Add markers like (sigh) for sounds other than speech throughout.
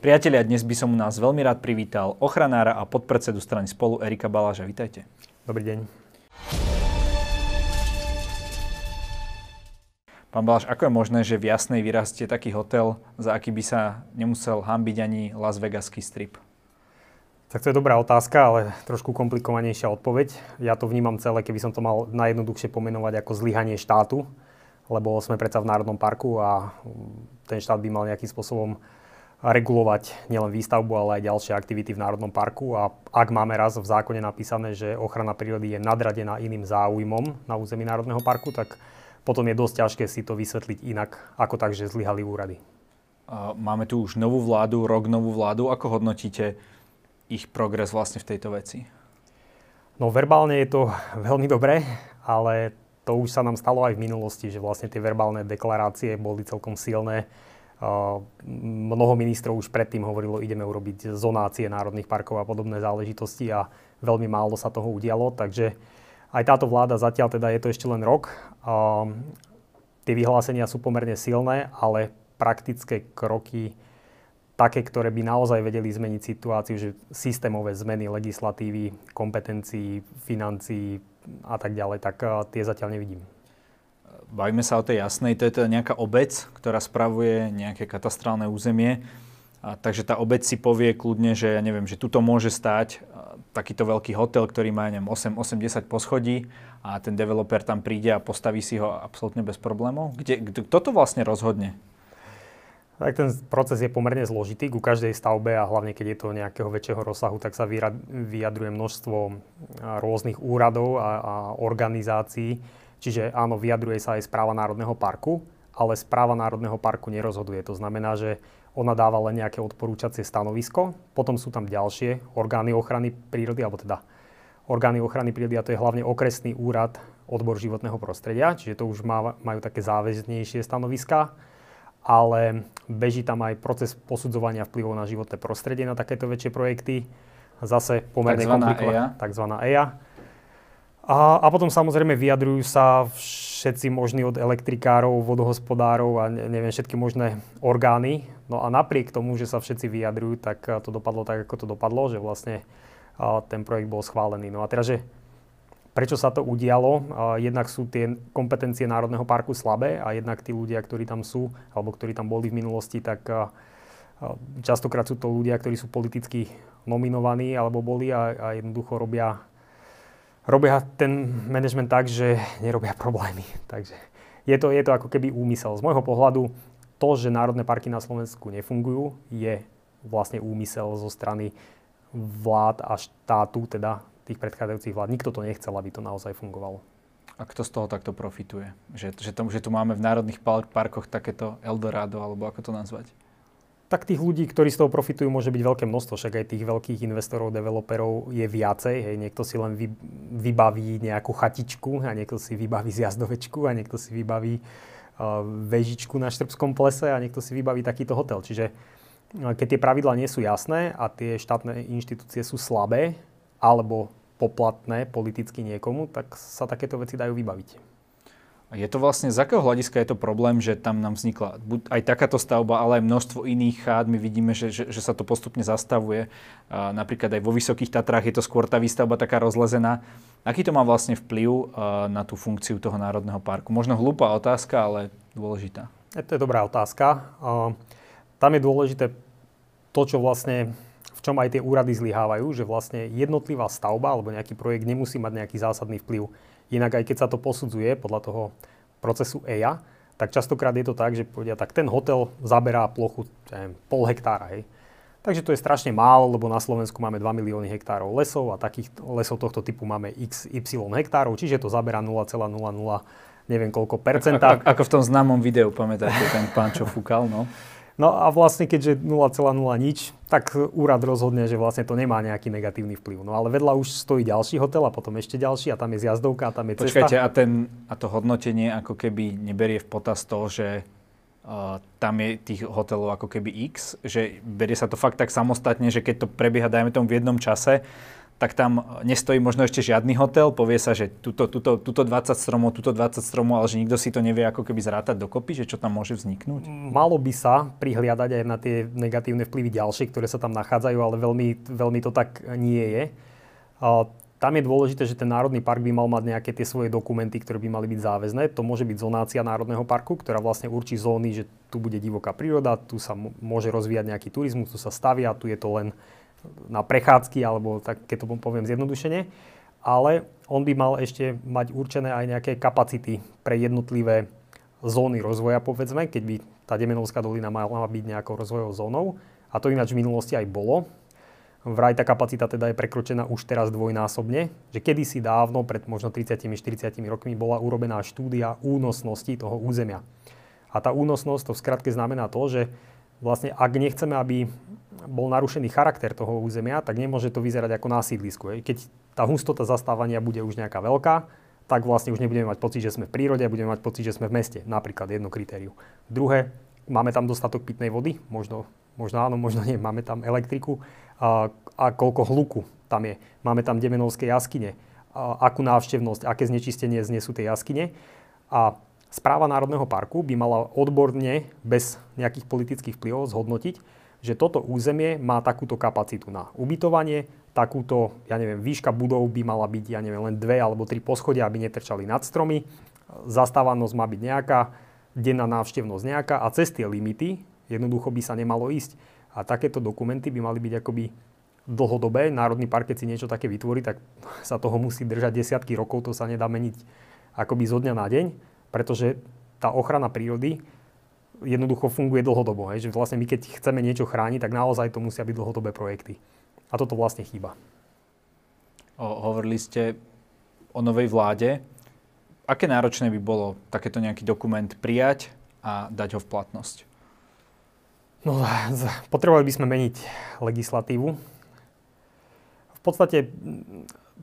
Priatelia, dnes by som u nás veľmi rád privítal ochranára a podpredsedu strany Spolu Erika Baláža. Vítajte. Dobrý deň. Pán Baláš, ako je možné, že v Jasnej vyrastie taký hotel, za aký by sa nemusel hambiť ani Las Vegaský strip? Tak to je dobrá otázka, ale trošku komplikovanejšia odpoveď. Ja to vnímam celé, keby som to mal najjednoduchšie pomenovať ako zlyhanie štátu, lebo sme predsa v Národnom parku a ten štát by mal nejakým spôsobom regulovať nielen výstavbu, ale aj ďalšie aktivity v Národnom parku. A ak máme raz v zákone napísané, že ochrana prírody je nadradená iným záujmom na území Národného parku, tak potom je dosť ťažké si to vysvetliť inak, ako tak, že zlyhali úrady. Máme tu už novú vládu, rok novú vládu. Ako hodnotíte ich progres vlastne v tejto veci? No verbálne je to (laughs) veľmi dobré, ale to už sa nám stalo aj v minulosti, že vlastne tie verbálne deklarácie boli celkom silné Mnoho ministrov už predtým hovorilo, ideme urobiť zonácie národných parkov a podobné záležitosti a veľmi málo sa toho udialo, takže aj táto vláda zatiaľ teda je to ešte len rok. Tie vyhlásenia sú pomerne silné, ale praktické kroky také, ktoré by naozaj vedeli zmeniť situáciu, že systémové zmeny legislatívy, kompetencií, financií a tak ďalej, tak tie zatiaľ nevidím. Bavíme sa o tej jasnej, to je teda nejaká obec, ktorá spravuje nejaké katastrálne územie. A, takže tá obec si povie kľudne, že ja neviem, že tuto môže stáť takýto veľký hotel, ktorý má neviem, 8, 80 poschodí a ten developer tam príde a postaví si ho absolútne bez problémov. Kde, kto to vlastne rozhodne? Tak ten proces je pomerne zložitý ku každej stavbe a hlavne keď je to nejakého väčšieho rozsahu, tak sa vyjadruje množstvo rôznych úradov a, a organizácií Čiže áno, vyjadruje sa aj správa Národného parku, ale správa Národného parku nerozhoduje. To znamená, že ona dáva len nejaké odporúčacie stanovisko, potom sú tam ďalšie orgány ochrany prírody, alebo teda orgány ochrany prírody, a to je hlavne okresný úrad odbor životného prostredia, čiže to už má, majú také záväznejšie stanoviska, ale beží tam aj proces posudzovania vplyvov na životné prostredie na takéto väčšie projekty. Zase pomerne komplikovaná, takzvaná EIA a, a potom samozrejme vyjadrujú sa všetci možní od elektrikárov, vodohospodárov a neviem, všetky možné orgány. No a napriek tomu, že sa všetci vyjadrujú, tak to dopadlo tak, ako to dopadlo, že vlastne ten projekt bol schválený. No a teraz, že prečo sa to udialo? Jednak sú tie kompetencie Národného parku slabé a jednak tí ľudia, ktorí tam sú, alebo ktorí tam boli v minulosti, tak častokrát sú to ľudia, ktorí sú politicky nominovaní alebo boli a, a jednoducho robia robia ten management tak, že nerobia problémy. (laughs) Takže je to, je to ako keby úmysel. Z môjho pohľadu to, že národné parky na Slovensku nefungujú, je vlastne úmysel zo strany vlád a štátu, teda tých predchádzajúcich vlád. Nikto to nechcel, aby to naozaj fungovalo. A kto z toho takto profituje? Že, že, to, že tu máme v národných parkoch takéto Eldorado, alebo ako to nazvať? Tak tých ľudí, ktorí z toho profitujú, môže byť veľké množstvo. Však aj tých veľkých investorov, developerov je viacej. Hej. Niekto si len vy, vybaví nejakú chatičku a niekto si vybaví zjazdovečku a niekto si vybaví uh, vežičku na Štrbskom plese a niekto si vybaví takýto hotel. Čiže uh, keď tie pravidlá nie sú jasné a tie štátne inštitúcie sú slabé alebo poplatné politicky niekomu, tak sa takéto veci dajú vybaviť. Je to vlastne, z akého hľadiska je to problém, že tam nám vznikla aj takáto stavba, ale aj množstvo iných chád. My vidíme, že, že, že sa to postupne zastavuje. A napríklad aj vo Vysokých Tatrách je to skôr tá výstavba taká rozlezená. Aký to má vlastne vplyv na tú funkciu toho národného parku? Možno hlúpa otázka, ale dôležitá. To je dobrá otázka. Tam je dôležité to, čo vlastne v čom aj tie úrady zlyhávajú, že vlastne jednotlivá stavba alebo nejaký projekt nemusí mať nejaký zásadný vplyv Inak aj keď sa to posudzuje podľa toho procesu EIA, tak častokrát je to tak, že povedia, tak ten hotel zaberá plochu neviem, pol hektára. Hej. Takže to je strašne málo, lebo na Slovensku máme 2 milióny hektárov lesov a takých lesov tohto typu máme x, y hektárov, čiže to zaberá 0,00 neviem koľko percenta. Ako, ako v tom známom videu, pamätáte, ten pán, čo fúkal, no? No a vlastne keďže 0,0 nič, tak úrad rozhodne, že vlastne to nemá nejaký negatívny vplyv. No ale vedľa už stojí ďalší hotel a potom ešte ďalší a tam je zjazdovka a tam je cesta. Počkajte, a, a to hodnotenie ako keby neberie v potaz to, že uh, tam je tých hotelov ako keby x, že berie sa to fakt tak samostatne, že keď to prebieha, dajme tomu v jednom čase, tak tam nestojí možno ešte žiadny hotel, povie sa, že tuto, tuto, tuto 20 stromov, tuto 20 stromov, ale že nikto si to nevie ako keby zrátať dokopy, že čo tam môže vzniknúť? Malo by sa prihliadať aj na tie negatívne vplyvy ďalšie, ktoré sa tam nachádzajú, ale veľmi, veľmi to tak nie je. Tam je dôležité, že ten národný park by mal mať nejaké tie svoje dokumenty, ktoré by mali byť záväzné. To môže byť zonácia národného parku, ktorá vlastne určí zóny, že tu bude divoká príroda, tu sa môže rozvíjať nejaký turizmus, tu sa stavia, tu je to len na prechádzky, alebo tak, keď to poviem zjednodušene. Ale on by mal ešte mať určené aj nejaké kapacity pre jednotlivé zóny rozvoja, povedzme, keď by tá Demenovská dolina mala byť nejakou rozvojovou zónou. A to ináč v minulosti aj bolo. Vraj tá kapacita teda je prekročená už teraz dvojnásobne, že kedysi dávno, pred možno 30-40 rokmi, bola urobená štúdia únosnosti toho územia. A tá únosnosť to v skratke znamená to, že vlastne ak nechceme, aby bol narušený charakter toho územia, tak nemôže to vyzerať ako na sídlisku. Keď tá hustota zastávania bude už nejaká veľká, tak vlastne už nebudeme mať pocit, že sme v prírode a budeme mať pocit, že sme v meste. Napríklad jedno kritérium. Druhé, máme tam dostatok pitnej vody, možno, možno áno, možno nie, máme tam elektriku a, a koľko hluku tam je. Máme tam Demenovské jaskyne, a akú návštevnosť, aké znečistenie znesú tie jaskyne. A správa Národného parku by mala odborne, bez nejakých politických vplyvov, zhodnotiť, že toto územie má takúto kapacitu na ubytovanie, takúto, ja neviem, výška budov by mala byť, ja neviem, len dve alebo tri poschodia, aby netrčali nad stromy, zastávanosť má byť nejaká, denná návštevnosť nejaká a cez tie limity jednoducho by sa nemalo ísť. A takéto dokumenty by mali byť akoby dlhodobé. Národný park, keď si niečo také vytvorí, tak (laughs) sa toho musí držať desiatky rokov, to sa nedá meniť akoby zo dňa na deň, pretože tá ochrana prírody jednoducho funguje dlhodobo. Hej? Že vlastne my keď chceme niečo chrániť, tak naozaj to musia byť dlhodobé projekty. A toto vlastne chýba. O, hovorili ste o novej vláde. Aké náročné by bolo takéto nejaký dokument prijať a dať ho v platnosť? No, potrebovali by sme meniť legislatívu. V podstate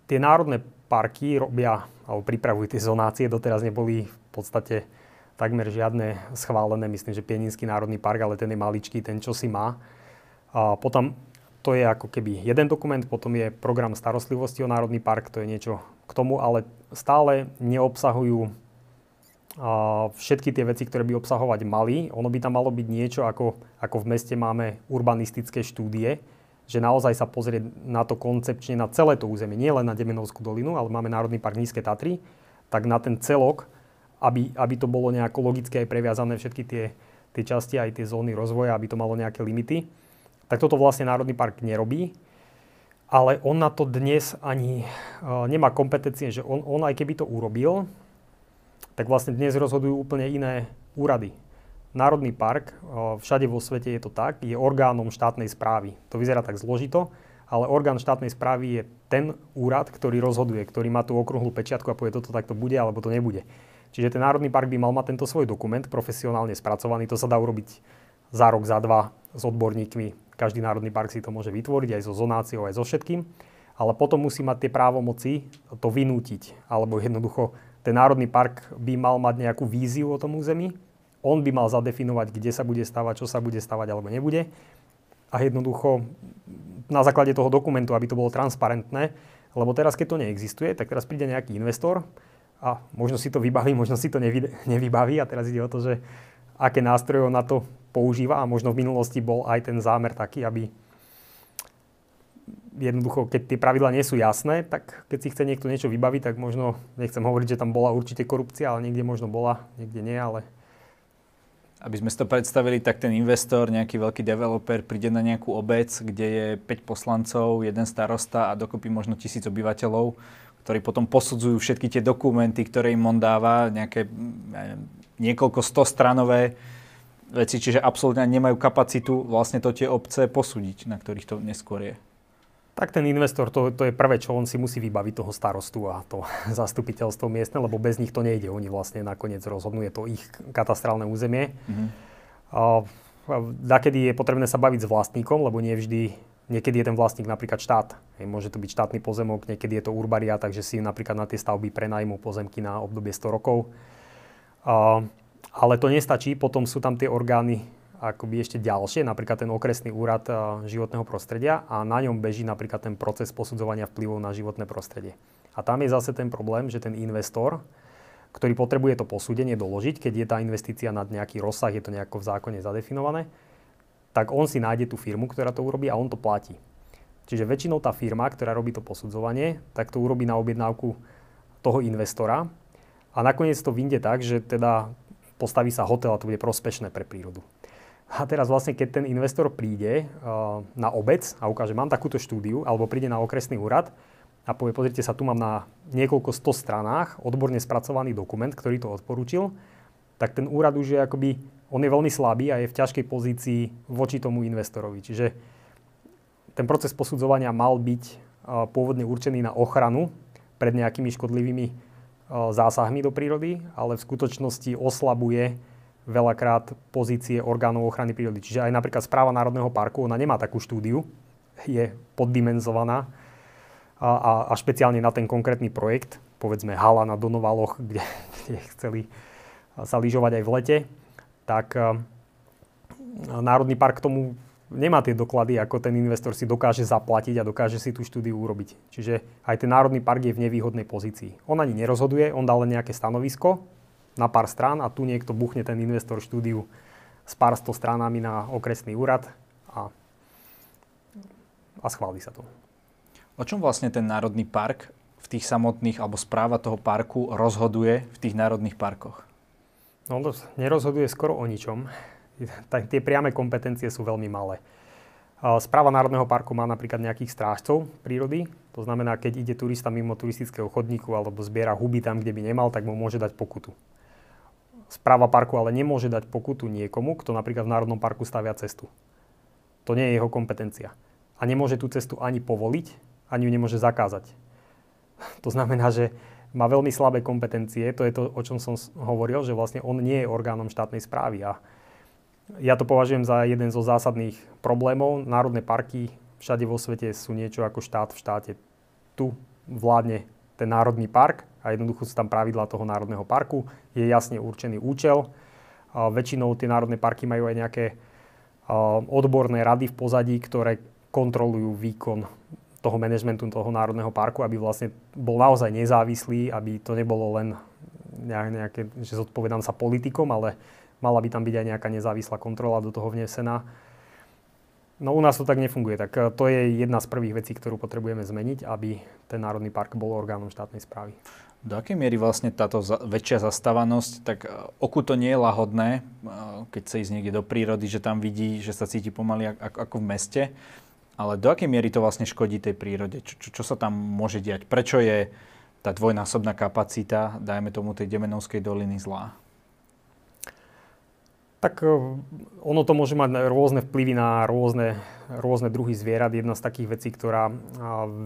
tie národné parky robia, alebo pripravujú tie zonácie, doteraz neboli v podstate takmer žiadne schválené. Myslím, že Pieninský národný park, ale ten je maličký, ten čo si má. A potom to je ako keby jeden dokument, potom je program starostlivosti o národný park, to je niečo k tomu, ale stále neobsahujú všetky tie veci, ktoré by obsahovať mali. Ono by tam malo byť niečo, ako, ako v meste máme urbanistické štúdie, že naozaj sa pozrieť na to koncepčne, na celé to územie, nie len na Demenovskú dolinu, ale máme Národný park Nízke Tatry, tak na ten celok, aby, aby to bolo nejako logicky aj previazané všetky tie, tie časti, aj tie zóny rozvoja, aby to malo nejaké limity. Tak toto vlastne Národný park nerobí ale on na to dnes ani uh, nemá kompetencie, že on, on aj keby to urobil, tak vlastne dnes rozhodujú úplne iné úrady. Národný park, všade vo svete je to tak, je orgánom štátnej správy. To vyzerá tak zložito, ale orgán štátnej správy je ten úrad, ktorý rozhoduje, ktorý má tú okrúhlu pečiatku a povie, toto takto bude alebo to nebude. Čiže ten Národný park by mal mať tento svoj dokument profesionálne spracovaný. To sa dá urobiť za rok, za dva s odborníkmi. Každý Národný park si to môže vytvoriť aj so zonáciou, aj so všetkým. Ale potom musí mať tie právomoci to vynútiť. Alebo jednoducho ten národný park by mal mať nejakú víziu o tom území, on by mal zadefinovať, kde sa bude stavať, čo sa bude stavať alebo nebude. A jednoducho na základe toho dokumentu, aby to bolo transparentné, lebo teraz, keď to neexistuje, tak teraz príde nejaký investor a možno si to vybaví, možno si to nevy, nevybaví. A teraz ide o to, že aké nástroje na to používa. A možno v minulosti bol aj ten zámer taký, aby jednoducho, keď tie pravidla nie sú jasné, tak keď si chce niekto niečo vybaviť, tak možno, nechcem hovoriť, že tam bola určite korupcia, ale niekde možno bola, niekde nie, ale... Aby sme si to predstavili, tak ten investor, nejaký veľký developer príde na nejakú obec, kde je 5 poslancov, jeden starosta a dokopy možno tisíc obyvateľov, ktorí potom posudzujú všetky tie dokumenty, ktoré im on dáva, nejaké neviem, niekoľko stostranové veci, čiže absolútne nemajú kapacitu vlastne to tie obce posúdiť, na ktorých to neskôr je tak ten investor, to, to je prvé, čo on si musí vybaviť toho starostu a to (laughs) zastupiteľstvo miestne, lebo bez nich to nejde. Oni vlastne nakoniec rozhodnú, je to ich katastrálne územie. Mm-hmm. A, dakedy je potrebné sa baviť s vlastníkom, lebo nie vždy, niekedy je ten vlastník napríklad štát. Môže to byť štátny pozemok, niekedy je to urbaria, takže si napríklad na tie stavby prenajmú pozemky na obdobie 100 rokov. Ale to nestačí, potom sú tam tie orgány akoby ešte ďalšie, napríklad ten okresný úrad životného prostredia a na ňom beží napríklad ten proces posudzovania vplyvov na životné prostredie. A tam je zase ten problém, že ten investor, ktorý potrebuje to posúdenie doložiť, keď je tá investícia nad nejaký rozsah, je to nejako v zákone zadefinované, tak on si nájde tú firmu, ktorá to urobí a on to platí. Čiže väčšinou tá firma, ktorá robí to posudzovanie, tak to urobí na objednávku toho investora a nakoniec to vyjde tak, že teda postaví sa hotel a to bude prospešné pre prírodu. A teraz vlastne, keď ten investor príde uh, na obec a ukáže, mám takúto štúdiu, alebo príde na okresný úrad a povie, pozrite sa, tu mám na niekoľko sto stranách odborne spracovaný dokument, ktorý to odporúčil, tak ten úrad už je akoby, on je veľmi slabý a je v ťažkej pozícii voči tomu investorovi. Čiže ten proces posudzovania mal byť uh, pôvodne určený na ochranu pred nejakými škodlivými uh, zásahmi do prírody, ale v skutočnosti oslabuje veľakrát pozície orgánov ochrany prírody. Čiže aj napríklad správa Národného parku, ona nemá takú štúdiu, je poddimenzovaná a, a, a špeciálne na ten konkrétny projekt, povedzme Hala na Donovaloch, (laughs) kde, kde chceli sa lyžovať aj v lete, tak uh, Národný park k tomu nemá tie doklady, ako ten investor si dokáže zaplatiť a dokáže si tú štúdiu urobiť. Čiže aj ten Národný park je v nevýhodnej pozícii. On ani nerozhoduje, on dá len nejaké stanovisko, na pár strán a tu niekto buchne ten investor štúdiu s pár sto stránami na okresný úrad a, a schváli sa to. O čom vlastne ten Národný park v tých samotných, alebo správa toho parku rozhoduje v tých národných parkoch? No, nerozhoduje skoro o ničom. Tie priame kompetencie sú veľmi malé. Správa Národného parku má napríklad nejakých strážcov prírody. To znamená, keď ide turista mimo turistického chodníku alebo zbiera huby tam, kde by nemal, tak mu môže dať pokutu. Správa parku ale nemôže dať pokutu niekomu, kto napríklad v Národnom parku stavia cestu. To nie je jeho kompetencia. A nemôže tú cestu ani povoliť, ani ju nemôže zakázať. To znamená, že má veľmi slabé kompetencie. To je to, o čom som hovoril, že vlastne on nie je orgánom štátnej správy. A ja to považujem za jeden zo zásadných problémov. Národné parky všade vo svete sú niečo ako štát v štáte. Tu vládne ten národný park a jednoducho sú tam pravidla toho národného parku. Je jasne určený účel. A väčšinou tie národné parky majú aj nejaké odborné rady v pozadí, ktoré kontrolujú výkon toho manažmentu toho národného parku, aby vlastne bol naozaj nezávislý, aby to nebolo len nejaké, že zodpovedám sa politikom, ale mala by tam byť aj nejaká nezávislá kontrola do toho vnesená. No u nás to tak nefunguje, tak e, to je jedna z prvých vecí, ktorú potrebujeme zmeniť, aby ten Národný park bol orgánom štátnej správy. Do akej miery vlastne táto väčšia zastávanosť, tak e, oku to nie je lahodné, e, keď sa ísť niekde do prírody, že tam vidí, že sa cíti pomaly ako v meste, ale do akej miery to vlastne škodí tej prírode? Čo, čo, sa tam môže diať? Prečo je tá dvojnásobná kapacita, dajme tomu tej Demenovskej doliny zlá? Tak e, ono to môže mať rôzne vplyvy na rôzne, rôzne druhy zvierat. Jedna z takých vecí, ktorá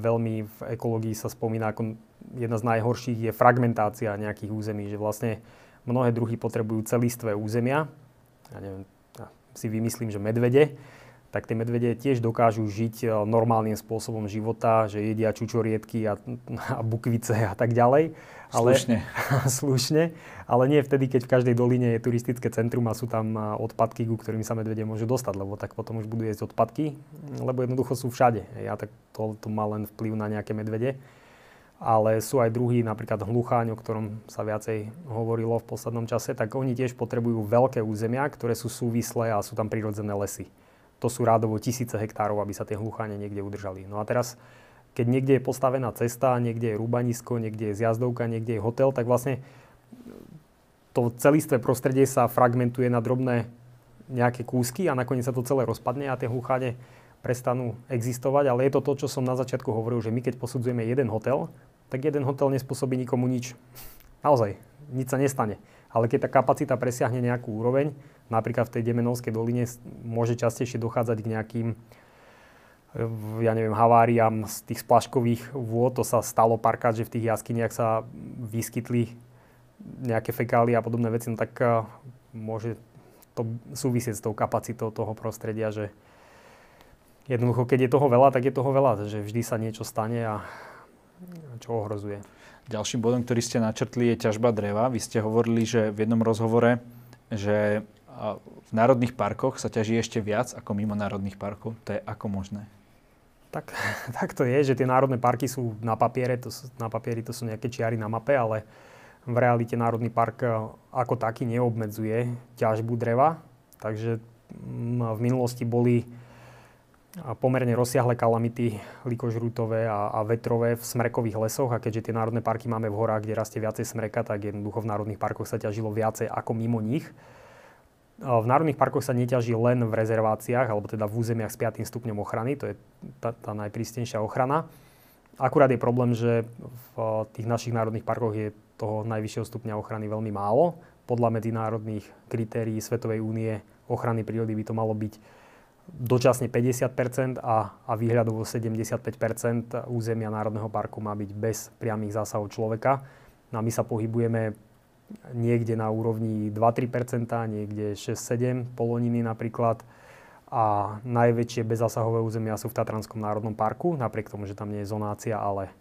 veľmi v ekológii sa spomína ako jedna z najhorších, je fragmentácia nejakých území. Že vlastne mnohé druhy potrebujú celistvé územia. Ja neviem, ja si vymyslím, že medvede tak tie medvede tiež dokážu žiť e, normálnym spôsobom života, že jedia čučoriedky a, a bukvice a tak ďalej. Ale, slušne. (laughs) slušne, ale nie vtedy, keď v každej doline je turistické centrum a sú tam e, odpadky, ku ktorým sa medvede môžu dostať, lebo tak potom už budú jesť odpadky, lebo jednoducho sú všade. Ja tak to, to má len vplyv na nejaké medvede. Ale sú aj druhý, napríklad hlucháň, o ktorom sa viacej hovorilo v poslednom čase, tak oni tiež potrebujú veľké územia, ktoré sú súvislé a sú tam prirodzené lesy to sú rádovo tisíce hektárov, aby sa tie hlucháne niekde udržali. No a teraz, keď niekde je postavená cesta, niekde je rúbanisko, niekde je zjazdovka, niekde je hotel, tak vlastne to celistvé prostredie sa fragmentuje na drobné nejaké kúsky a nakoniec sa to celé rozpadne a tie hlucháne prestanú existovať. Ale je to to, čo som na začiatku hovoril, že my keď posudzujeme jeden hotel, tak jeden hotel nespôsobí nikomu nič. Naozaj, nič sa nestane. Ale keď tá kapacita presiahne nejakú úroveň, napríklad v tej Demenovskej doline môže častejšie dochádzať k nejakým ja neviem, haváriám z tých splaškových vôd. To sa stalo párkrát, že v tých jaskyniach sa vyskytli nejaké fekálie a podobné veci, no tak eh, môže to súvisieť s tou kapacitou toho prostredia, že jednoducho, keď je toho veľa, tak je toho veľa, že vždy sa niečo stane a čo ohrozuje. Ďalším bodom, ktorý ste načrtli, je ťažba dreva. Vy ste hovorili, že v jednom rozhovore, že v národných parkoch sa ťaží ešte viac ako mimo národných parkov. To je ako možné? Tak, (laughs) tak to je, že tie národné parky sú na papiere, to sú, na papieri to sú nejaké čiary na mape, ale v realite národný park e, ako taký neobmedzuje ťažbu dreva. Takže v minulosti boli pomerne rozsiahle kalamity likožrútové a, a vetrové v smrekových lesoch a keďže tie národné parky máme v horách, kde rastie viacej smreka, tak jednoducho v národných parkoch sa ťažilo viacej ako mimo nich. V národných parkoch sa neťaží len v rezerváciách, alebo teda v územiach s 5. stupňom ochrany, to je tá, tá najprísnejšia ochrana. Akurát je problém, že v tých našich národných parkoch je toho najvyššieho stupňa ochrany veľmi málo. Podľa medzinárodných kritérií Svetovej únie ochrany prírody by to malo byť dočasne 50 a, a výhľadovo 75% územia Národného parku má byť bez priamých zásahov človeka. No a my sa pohybujeme niekde na úrovni 2-3 niekde 6-7 poloniny napríklad. A najväčšie bezzásahové územia sú v Tatranskom národnom parku, napriek tomu, že tam nie je zonácia, ale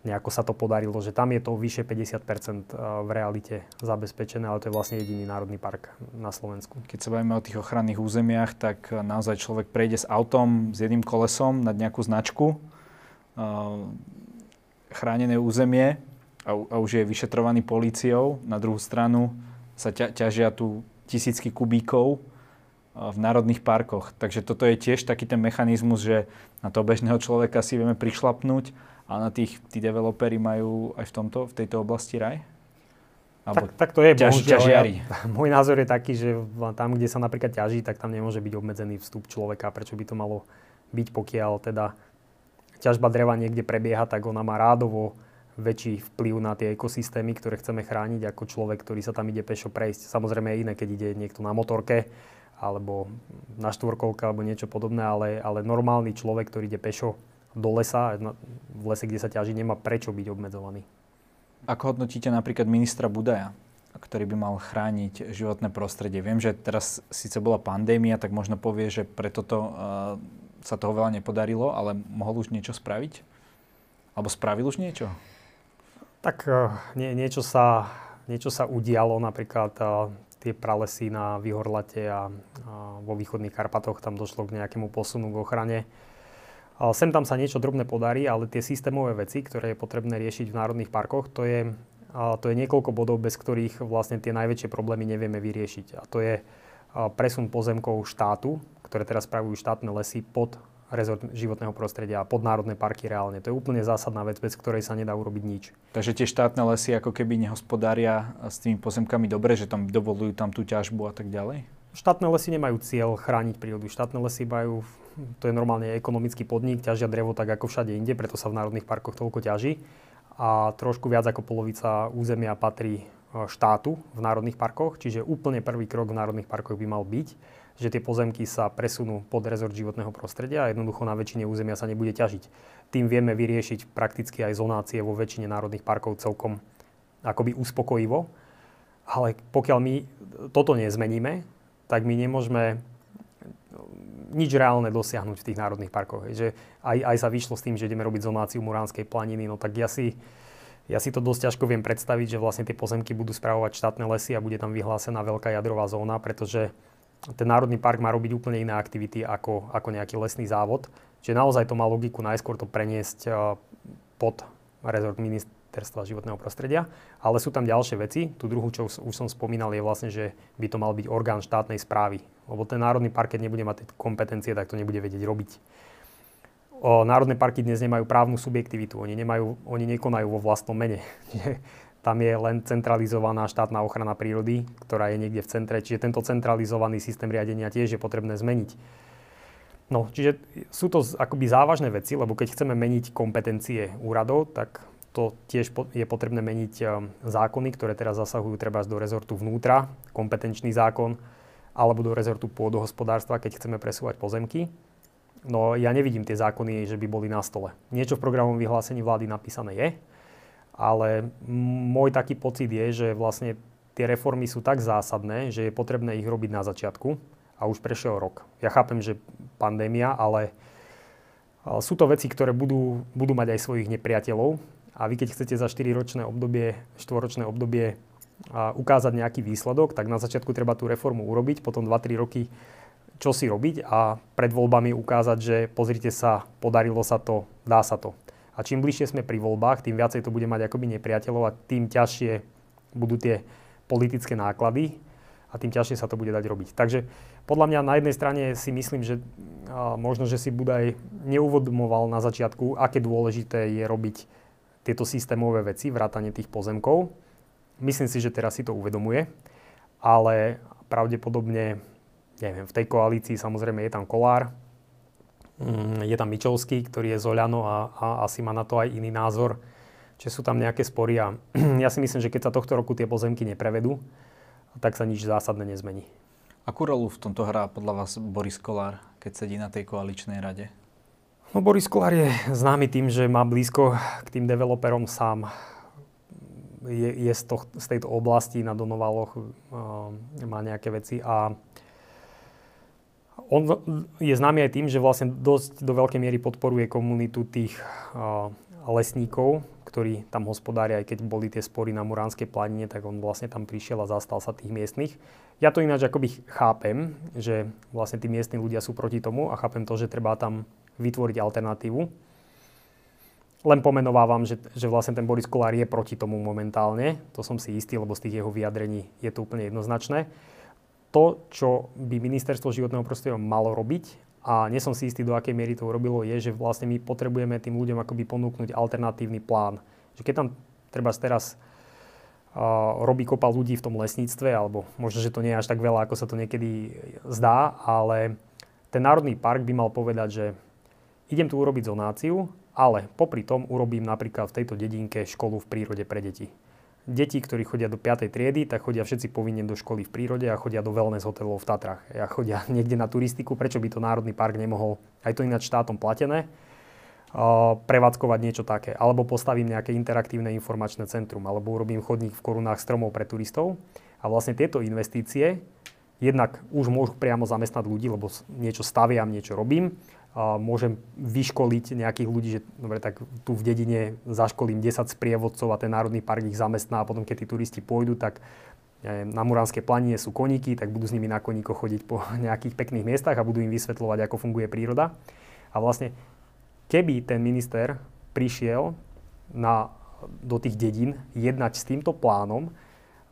nejako sa to podarilo, že tam je to vyše 50 eh, v realite zabezpečené, ale to je vlastne jediný národný park na Slovensku. Keď sa bavíme o tých ochranných územiach, tak eh, naozaj človek prejde s autom, s jedným kolesom nad nejakú značku, eh, chránené územie a, a už je vyšetrovaný políciou. Na druhú stranu sa ťa, ťažia tu tisícky kubíkov v národných parkoch. Takže toto je tiež taký ten mechanizmus, že na toho bežného človeka si vieme prišlapnúť a na tých, tí developeri majú aj v tomto, v tejto oblasti raj? Alebo tak, tak to je, ťaž, ťažiari. Ja, (laughs) môj názor je taký, že tam, kde sa napríklad ťaží, tak tam nemôže byť obmedzený vstup človeka. Prečo by to malo byť, pokiaľ teda ťažba dreva niekde prebieha, tak ona má rádovo väčší vplyv na tie ekosystémy, ktoré chceme chrániť, ako človek, ktorý sa tam ide pešo prejsť. Samozrejme je iné, keď ide niekto na motorke, alebo na štvorkolke, alebo niečo podobné, ale, ale normálny človek, ktorý ide pešo do lesa, v lese, kde sa ťaží, nemá prečo byť obmedzovaný. Ako hodnotíte napríklad ministra Budaja, ktorý by mal chrániť životné prostredie? Viem, že teraz síce bola pandémia, tak možno povie, že preto to, uh, sa toho veľa nepodarilo, ale mohol už niečo spraviť? Alebo spravil už niečo? Tak uh, nie, niečo, sa, niečo sa udialo, napríklad uh, tie pralesy na Vyhorlate a, a vo východných Karpatoch, tam došlo k nejakému posunu k ochrane Sem tam sa niečo drobné podarí, ale tie systémové veci, ktoré je potrebné riešiť v národných parkoch, to je, to je niekoľko bodov, bez ktorých vlastne tie najväčšie problémy nevieme vyriešiť. A to je presun pozemkov štátu, ktoré teraz spravujú štátne lesy pod rezort životného prostredia a pod národné parky reálne. To je úplne zásadná vec, bez ktorej sa nedá urobiť nič. Takže tie štátne lesy ako keby nehospodária s tými pozemkami dobre, že tam dovolujú tam tú ťažbu a tak ďalej? Štátne lesy nemajú cieľ chrániť prírodu. Štátne lesy majú to je normálne ekonomický podnik, ťažia drevo tak ako všade inde, preto sa v národných parkoch toľko ťaží. A trošku viac ako polovica územia patrí e, štátu v národných parkoch, čiže úplne prvý krok v národných parkoch by mal byť, že tie pozemky sa presunú pod rezort životného prostredia a jednoducho na väčšine územia sa nebude ťažiť. Tým vieme vyriešiť prakticky aj zonácie vo väčšine národných parkov celkom akoby uspokojivo. Ale pokiaľ my toto nezmeníme, tak my nemôžeme nič reálne dosiahnuť v tých národných parkoch. Že aj, aj sa vyšlo s tým, že ideme robiť zonáciu Muránskej planiny, no tak ja si, ja si to dosť ťažko viem predstaviť, že vlastne tie pozemky budú spravovať štátne lesy a bude tam vyhlásená veľká jadrová zóna, pretože ten národný park má robiť úplne iné aktivity ako, ako nejaký lesný závod. Čiže naozaj to má logiku najskôr to preniesť eh, pod rezort ministerstva životného prostredia. Ale sú tam ďalšie veci. Tu druhú, čo už som spomínal, je vlastne, že by to mal byť orgán štátnej správy. Lebo ten národný park, keď nebude mať kompetencie, tak to nebude vedieť robiť. O, národné parky dnes nemajú právnu subjektivitu, oni, nemajú, oni nekonajú vo vlastnom mene. (laughs) Tam je len centralizovaná štátna ochrana prírody, ktorá je niekde v centre, čiže tento centralizovaný systém riadenia tiež je potrebné zmeniť. No, čiže sú to akoby závažné veci, lebo keď chceme meniť kompetencie úradov, tak to tiež je potrebné meniť ehm, zákony, ktoré teraz zasahujú treba do rezortu vnútra, kompetenčný zákon, alebo do rezortu pôdohospodárstva, keď chceme presúvať pozemky. No ja nevidím tie zákony, že by boli na stole. Niečo v programovom vyhlásení vlády napísané je, ale môj taký pocit je, že vlastne tie reformy sú tak zásadné, že je potrebné ich robiť na začiatku a už prešiel rok. Ja chápem, že pandémia, ale sú to veci, ktoré budú, budú mať aj svojich nepriateľov a vy keď chcete za 4-ročné obdobie, 4-ročné obdobie ukázať nejaký výsledok, tak na začiatku treba tú reformu urobiť, potom 2-3 roky čo si robiť a pred voľbami ukázať, že pozrite sa, podarilo sa to, dá sa to. A čím bližšie sme pri voľbách, tým viacej to bude mať akoby nepriateľov a tým ťažšie budú tie politické náklady a tým ťažšie sa to bude dať robiť. Takže podľa mňa na jednej strane si myslím, že možno, že si Budaj neuvodomoval na začiatku, aké dôležité je robiť tieto systémové veci, vrátanie tých pozemkov. Myslím si, že teraz si to uvedomuje, ale pravdepodobne neviem, v tej koalícii samozrejme je tam Kolár, je tam Mičovský, ktorý je z Oľano a, a asi má na to aj iný názor, že sú tam nejaké spory a (clears throat) ja si myslím, že keď sa tohto roku tie pozemky neprevedú, tak sa nič zásadné nezmení. Akú rolu v tomto hrá podľa vás Boris Kolár, keď sedí na tej koaličnej rade? No Boris Kolár je známy tým, že má blízko k tým developerom sám. Je, je z, to, z tejto oblasti na Donovaloch, uh, má nejaké veci a on je známy aj tým, že vlastne dosť do veľkej miery podporuje komunitu tých lesníkov, ktorí tam hospodária, aj keď boli tie spory na Muránskej planine, tak on vlastne tam prišiel a zastal sa tých miestnych. Ja to ináč akoby chápem, že vlastne tí miestni ľudia sú proti tomu a chápem to, že treba tam vytvoriť alternatívu. Len pomenovávam, že, že vlastne ten Boris Kolár je proti tomu momentálne. To som si istý, lebo z tých jeho vyjadrení je to úplne jednoznačné to, čo by ministerstvo životného prostredia malo robiť, a nie som si istý, do akej miery to urobilo, je, že vlastne my potrebujeme tým ľuďom akoby ponúknuť alternatívny plán. Že keď tam treba teraz uh, robí kopa ľudí v tom lesníctve, alebo možno, že to nie je až tak veľa, ako sa to niekedy zdá, ale ten národný park by mal povedať, že idem tu urobiť zonáciu, ale popri tom urobím napríklad v tejto dedinke školu v prírode pre deti deti, ktorí chodia do 5. triedy, tak chodia všetci povinne do školy v prírode a chodia do wellness hotelov v Tatrach. Ja chodia (laughs) niekde na turistiku, prečo by to Národný park nemohol, aj to ináč štátom platené, prevádzkovať niečo také. Alebo postavím nejaké interaktívne informačné centrum, alebo urobím chodník v korunách stromov pre turistov. A vlastne tieto investície jednak už môžu priamo zamestnať ľudí, lebo niečo staviam, niečo robím môžem vyškoliť nejakých ľudí, že dobre, tak tu v dedine zaškolím 10 sprievodcov a ten národný park ich zamestná a potom keď tí turisti pôjdu, tak na Muránskej planine sú koníky, tak budú s nimi na koníkoch chodiť po (laughs) nejakých pekných miestach a budú im vysvetľovať, ako funguje príroda. A vlastne, keby ten minister prišiel na, do tých dedín jednať s týmto plánom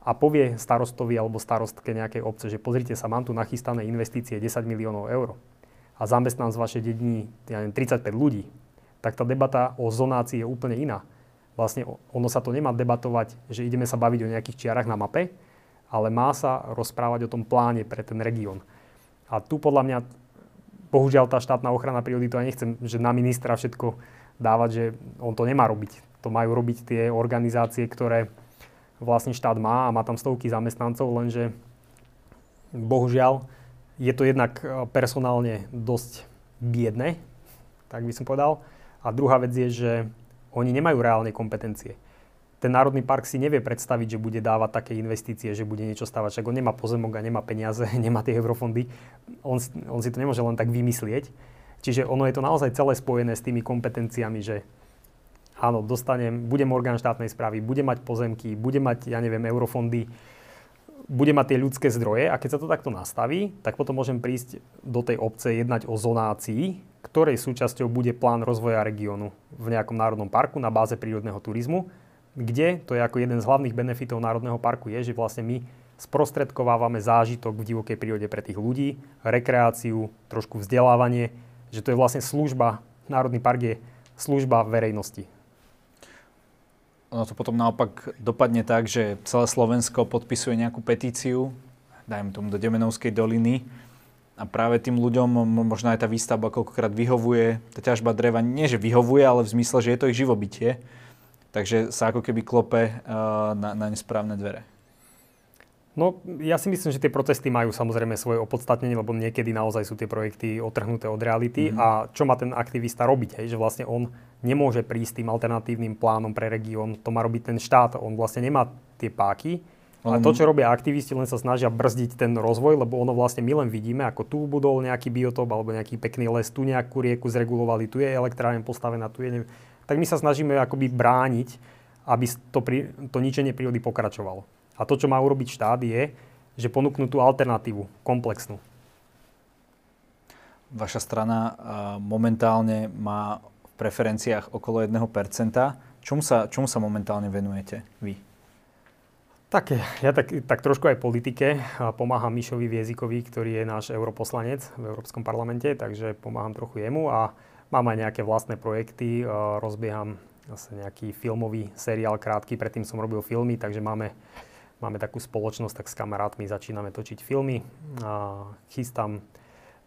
a povie starostovi alebo starostke nejakej obce, že pozrite sa, mám tu nachystané investície 10 miliónov eur a zamestnám z vašej dediny ja neviem, 35 ľudí, tak tá debata o zonácii je úplne iná. Vlastne ono sa to nemá debatovať, že ideme sa baviť o nejakých čiarach na mape, ale má sa rozprávať o tom pláne pre ten región. A tu podľa mňa, bohužiaľ tá štátna ochrana prírody, to ja nechcem, že na ministra všetko dávať, že on to nemá robiť. To majú robiť tie organizácie, ktoré vlastne štát má a má tam stovky zamestnancov, lenže bohužiaľ je to jednak e, personálne dosť biedne, tak by som povedal. A druhá vec je, že oni nemajú reálne kompetencie. Ten Národný park si nevie predstaviť, že bude dávať také investície, že bude niečo stavať. Však on nemá pozemok a nemá peniaze, (laughs) nemá tie eurofondy. On, on si to nemôže len tak vymyslieť. Čiže ono je to naozaj celé spojené s tými kompetenciami, že áno, dostanem, budem orgán štátnej správy, budem mať pozemky, budem mať, ja neviem, eurofondy, bude mať tie ľudské zdroje a keď sa to takto nastaví, tak potom môžem prísť do tej obce jednať o zonácii, ktorej súčasťou bude plán rozvoja regiónu v nejakom národnom parku na báze prírodného turizmu, kde, to je ako jeden z hlavných benefitov národného parku, je, že vlastne my sprostredkovávame zážitok v divokej prírode pre tých ľudí, rekreáciu, trošku vzdelávanie, že to je vlastne služba, Národný park je služba verejnosti ono to potom naopak dopadne tak, že celé Slovensko podpisuje nejakú petíciu, dajme tomu do Demenovskej doliny, a práve tým ľuďom možno aj tá výstavba koľkokrát vyhovuje, tá ťažba dreva nie, že vyhovuje, ale v zmysle, že je to ich živobytie. Takže sa ako keby klope uh, na, na nesprávne dvere. No, ja si myslím, že tie protesty majú samozrejme svoje opodstatnenie, lebo niekedy naozaj sú tie projekty otrhnuté od reality. Mm-hmm. A čo má ten aktivista robiť? Hej? Že vlastne on nemôže prísť tým alternatívnym plánom pre región. To má robiť ten štát. On vlastne nemá tie páky. A to, čo robia aktivisti, len sa snažia brzdiť ten rozvoj, lebo ono vlastne my len vidíme, ako tu budol nejaký biotop alebo nejaký pekný les, tu nejakú rieku zregulovali, tu je elektrárne postavená, tu je... Neviem. Tak my sa snažíme akoby brániť, aby to, to ničenie prírody pokračovalo. A to, čo má urobiť štát, je, že ponúknú tú alternatívu, komplexnú. Vaša strana momentálne má v preferenciách okolo 1%. Čomu sa, čomu sa momentálne venujete vy? Tak, ja tak, tak trošku aj politike. Pomáham Mišovi Viezikovi, ktorý je náš europoslanec v Európskom parlamente, takže pomáham trochu jemu a mám aj nejaké vlastné projekty. Rozbieham zase nejaký filmový seriál krátky, predtým som robil filmy, takže máme, máme takú spoločnosť, tak s kamarátmi začíname točiť filmy. Chystám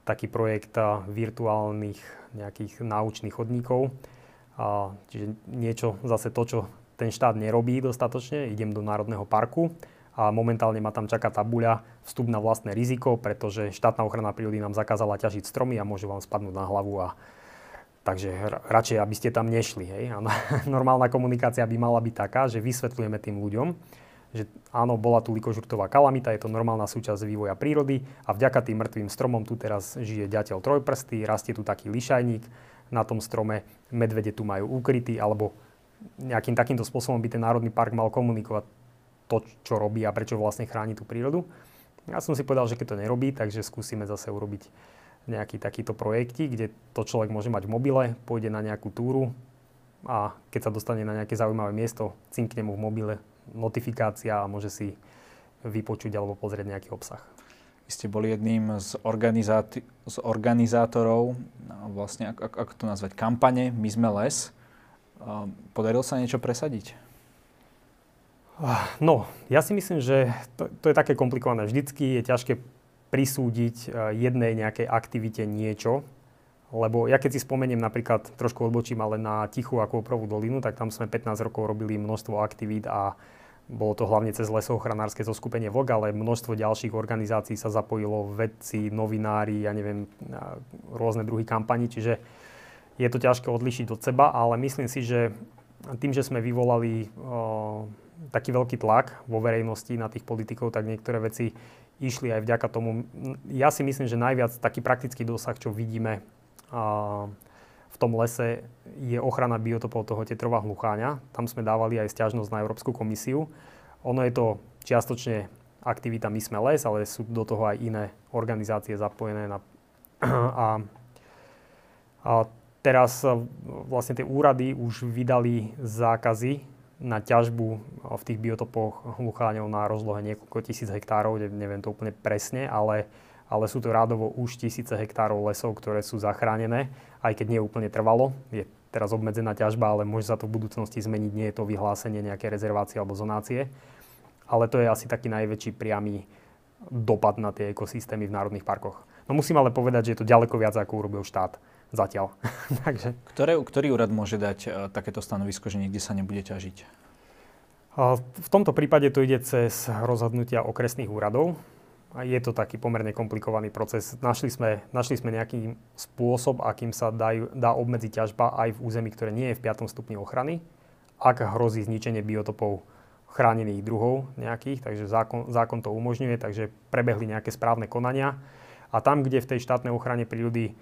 taký projekt virtuálnych nejakých náučných chodníkov. Čiže niečo, zase to, čo ten štát nerobí dostatočne, idem do Národného parku a momentálne ma tam čaká tabuľa vstup na vlastné riziko, pretože štátna ochrana prírody nám zakázala ťažiť stromy a môžu vám spadnúť na hlavu a Takže radšej, aby ste tam nešli. Hej? A (laughs) normálna komunikácia by mala byť taká, že vysvetľujeme tým ľuďom, že áno, bola tu likožurtová kalamita, je to normálna súčasť vývoja prírody a vďaka tým mŕtvým stromom tu teraz žije ďateľ trojprstý, rastie tu taký lišajník na tom strome, medvede tu majú ukrytý, alebo nejakým takýmto spôsobom by ten národný park mal komunikovať to, čo robí a prečo vlastne chráni tú prírodu. Ja som si povedal, že keď to nerobí, takže skúsime zase urobiť nejaký takýto projekti, kde to človek môže mať v mobile, pôjde na nejakú túru a keď sa dostane na nejaké zaujímavé miesto, cinkne mu v mobile notifikácia a môže si vypočuť alebo pozrieť nejaký obsah. Vy ste boli jedným z, z organizátorov, no, vlastne ako, ako to nazvať, kampane My sme les. Podarilo sa niečo presadiť? Ah, no, ja si myslím, že to, to je také komplikované. Vždycky je ťažké prisúdiť eh, jednej nejakej aktivite niečo, lebo ja keď si spomeniem napríklad, trošku odbočím, ale na Tichú ako Oprovú dolinu, tak tam sme 15 rokov robili množstvo aktivít a bolo to hlavne cez lesochranárske zoskupenie VOG, ale množstvo ďalších organizácií sa zapojilo, vedci, novinári, ja neviem, rôzne druhy kampaní, čiže je to ťažké odlišiť od seba, ale myslím si, že tým, že sme vyvolali o, taký veľký tlak vo verejnosti na tých politikov, tak niektoré veci išli aj vďaka tomu. Ja si myslím, že najviac taký praktický dosah, čo vidíme v tom lese, je ochrana biotopov toho tetrová hlucháňa. Tam sme dávali aj stiažnosť na Európsku komisiu. Ono je to čiastočne aktivita My sme les, ale sú do toho aj iné organizácie zapojené na, (clears throat) a, a Teraz eh, vlastne tie úrady už vydali zákazy na ťažbu eh, v tých biotopoch hlucháňov na rozlohe niekoľko tisíc hektárov, neviem to úplne presne, ale, ale sú to rádovo už tisíce hektárov lesov, ktoré sú zachránené, aj keď nie úplne trvalo. Je teraz obmedzená ťažba, ale môže sa to v budúcnosti zmeniť, nie je to vyhlásenie nejaké rezervácie alebo zonácie. Ale to je asi taký najväčší priamy dopad na tie ekosystémy v národných parkoch. No musím ale povedať, že je to ďaleko viac, ako urobil štát zatiaľ. (laughs) Takže. Ktoré, ktorý úrad môže dať uh, takéto stanovisko, že niekde sa nebude ťažiť? Uh, v tomto prípade to ide cez rozhodnutia okresných úradov. A je to taký pomerne komplikovaný proces. Našli sme, našli sme nejaký spôsob, akým sa dajú, dá obmedziť ťažba aj v území, ktoré nie je v 5. stupni ochrany, ak hrozí zničenie biotopov chránených druhov nejakých, takže zákon, zákon to umožňuje, takže prebehli nejaké správne konania. A tam, kde v tej štátnej ochrane prírody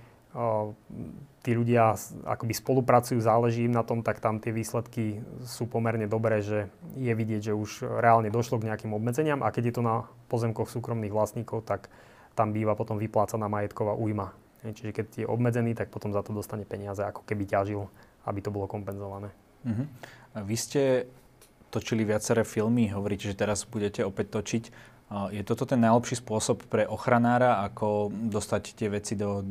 tí ľudia akoby spolupracujú, záleží im na tom, tak tam tie výsledky sú pomerne dobré, že je vidieť, že už reálne došlo k nejakým obmedzeniam a keď je to na pozemkoch súkromných vlastníkov, tak tam býva potom vyplácaná majetková újma. Čiže keď je obmedzený, tak potom za to dostane peniaze, ako keby ťažil, aby to bolo kompenzované. Uh-huh. A vy ste točili viaceré filmy, hovoríte, že teraz budete opäť točiť. Je toto ten najlepší spôsob pre ochranára, ako dostať tie veci do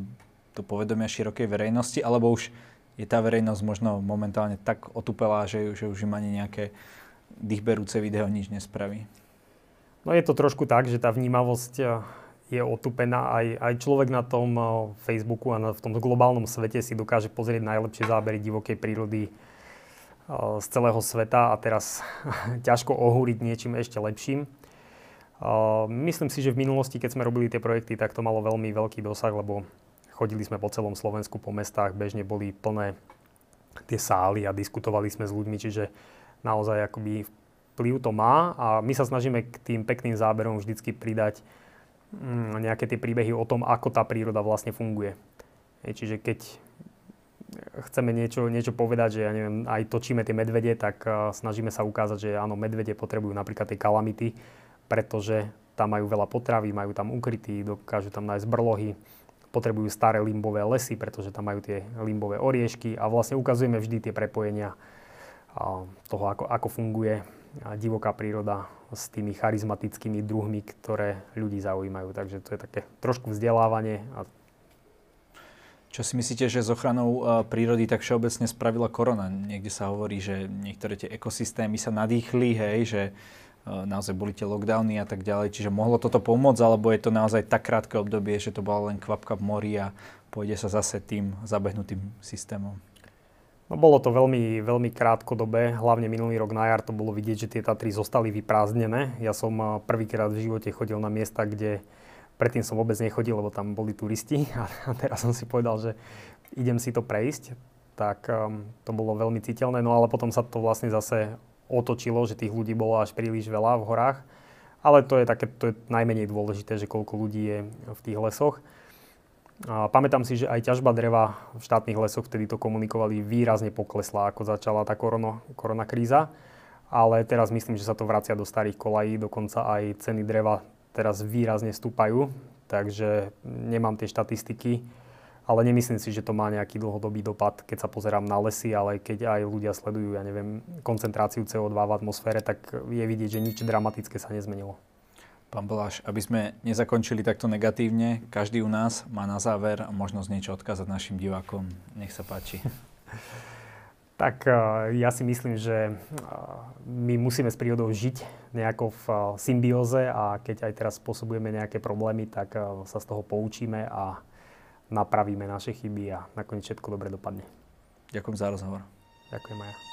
to povedomia širokej verejnosti, alebo už je tá verejnosť možno momentálne tak otupelá, že, že už im ani nejaké dýchberúce video nič nespraví? No je to trošku tak, že tá vnímavosť eh, je otupená. Aj, aj človek na tom eh, Facebooku a na, v tom globálnom svete si dokáže pozrieť najlepšie zábery divokej prírody eh, z celého sveta a teraz (laughs) ťažko ohúriť niečím ešte lepším. Myslím si, že v minulosti, keď sme robili tie projekty, tak to malo veľmi veľký dosah, lebo Chodili sme po celom Slovensku, po mestách, bežne boli plné tie sály a diskutovali sme s ľuďmi, čiže naozaj akoby vplyv to má a my sa snažíme k tým pekným záberom vždycky pridať mm, nejaké tie príbehy o tom, ako tá príroda vlastne funguje. Čiže keď chceme niečo, niečo povedať, že ja neviem, aj točíme tie medvede, tak snažíme sa ukázať, že áno, medvede potrebujú napríklad tie kalamity, pretože tam majú veľa potravy, majú tam ukrytí, dokážu tam nájsť brlohy, potrebujú staré limbové lesy, pretože tam majú tie limbové oriešky a vlastne ukazujeme vždy tie prepojenia toho, ako, ako funguje divoká príroda s tými charizmatickými druhmi, ktoré ľudí zaujímajú. Takže to je také trošku vzdelávanie. A... Čo si myslíte, že s ochranou prírody tak všeobecne spravila korona? Niekde sa hovorí, že niektoré tie ekosystémy sa nadýchli, hej, že naozaj boli tie lockdowny a tak ďalej. Čiže mohlo toto pomôcť, alebo je to naozaj tak krátke obdobie, že to bola len kvapka v mori a pôjde sa zase tým zabehnutým systémom? No bolo to veľmi, veľmi krátkodobé, hlavne minulý rok na jar to bolo vidieť, že tie Tatry zostali vyprázdnené. Ja som prvýkrát v živote chodil na miesta, kde predtým som vôbec nechodil, lebo tam boli turisti (laughs) a teraz som si povedal, že idem si to prejsť, tak um, to bolo veľmi citeľné. No ale potom sa to vlastne zase otočilo, že tých ľudí bolo až príliš veľa v horách. Ale to je, také, to je najmenej dôležité, že koľko ľudí je v tých lesoch. A pamätám si, že aj ťažba dreva v štátnych lesoch, vtedy to komunikovali, výrazne poklesla, ako začala tá korono, korona kríza. Ale teraz myslím, že sa to vracia do starých kolají, dokonca aj ceny dreva teraz výrazne stúpajú, takže nemám tie štatistiky ale nemyslím si, že to má nejaký dlhodobý dopad, keď sa pozerám na lesy, ale keď aj ľudia sledujú, ja neviem, koncentráciu CO2 v atmosfére, tak je vidieť, že nič dramatické sa nezmenilo. Pán Baláš, aby sme nezakončili takto negatívne, každý u nás má na záver možnosť niečo odkázať našim divákom. Nech sa páči. (laughs) tak eh, ja si myslím, že eh, my musíme s prírodou žiť nejako v eh, symbióze a keď aj teraz spôsobujeme nejaké problémy, tak sa z toho poučíme a napravíme naše chyby a nakoniec všetko dobre dopadne. Ďakujem za rozhovor. Ďakujem aj ja.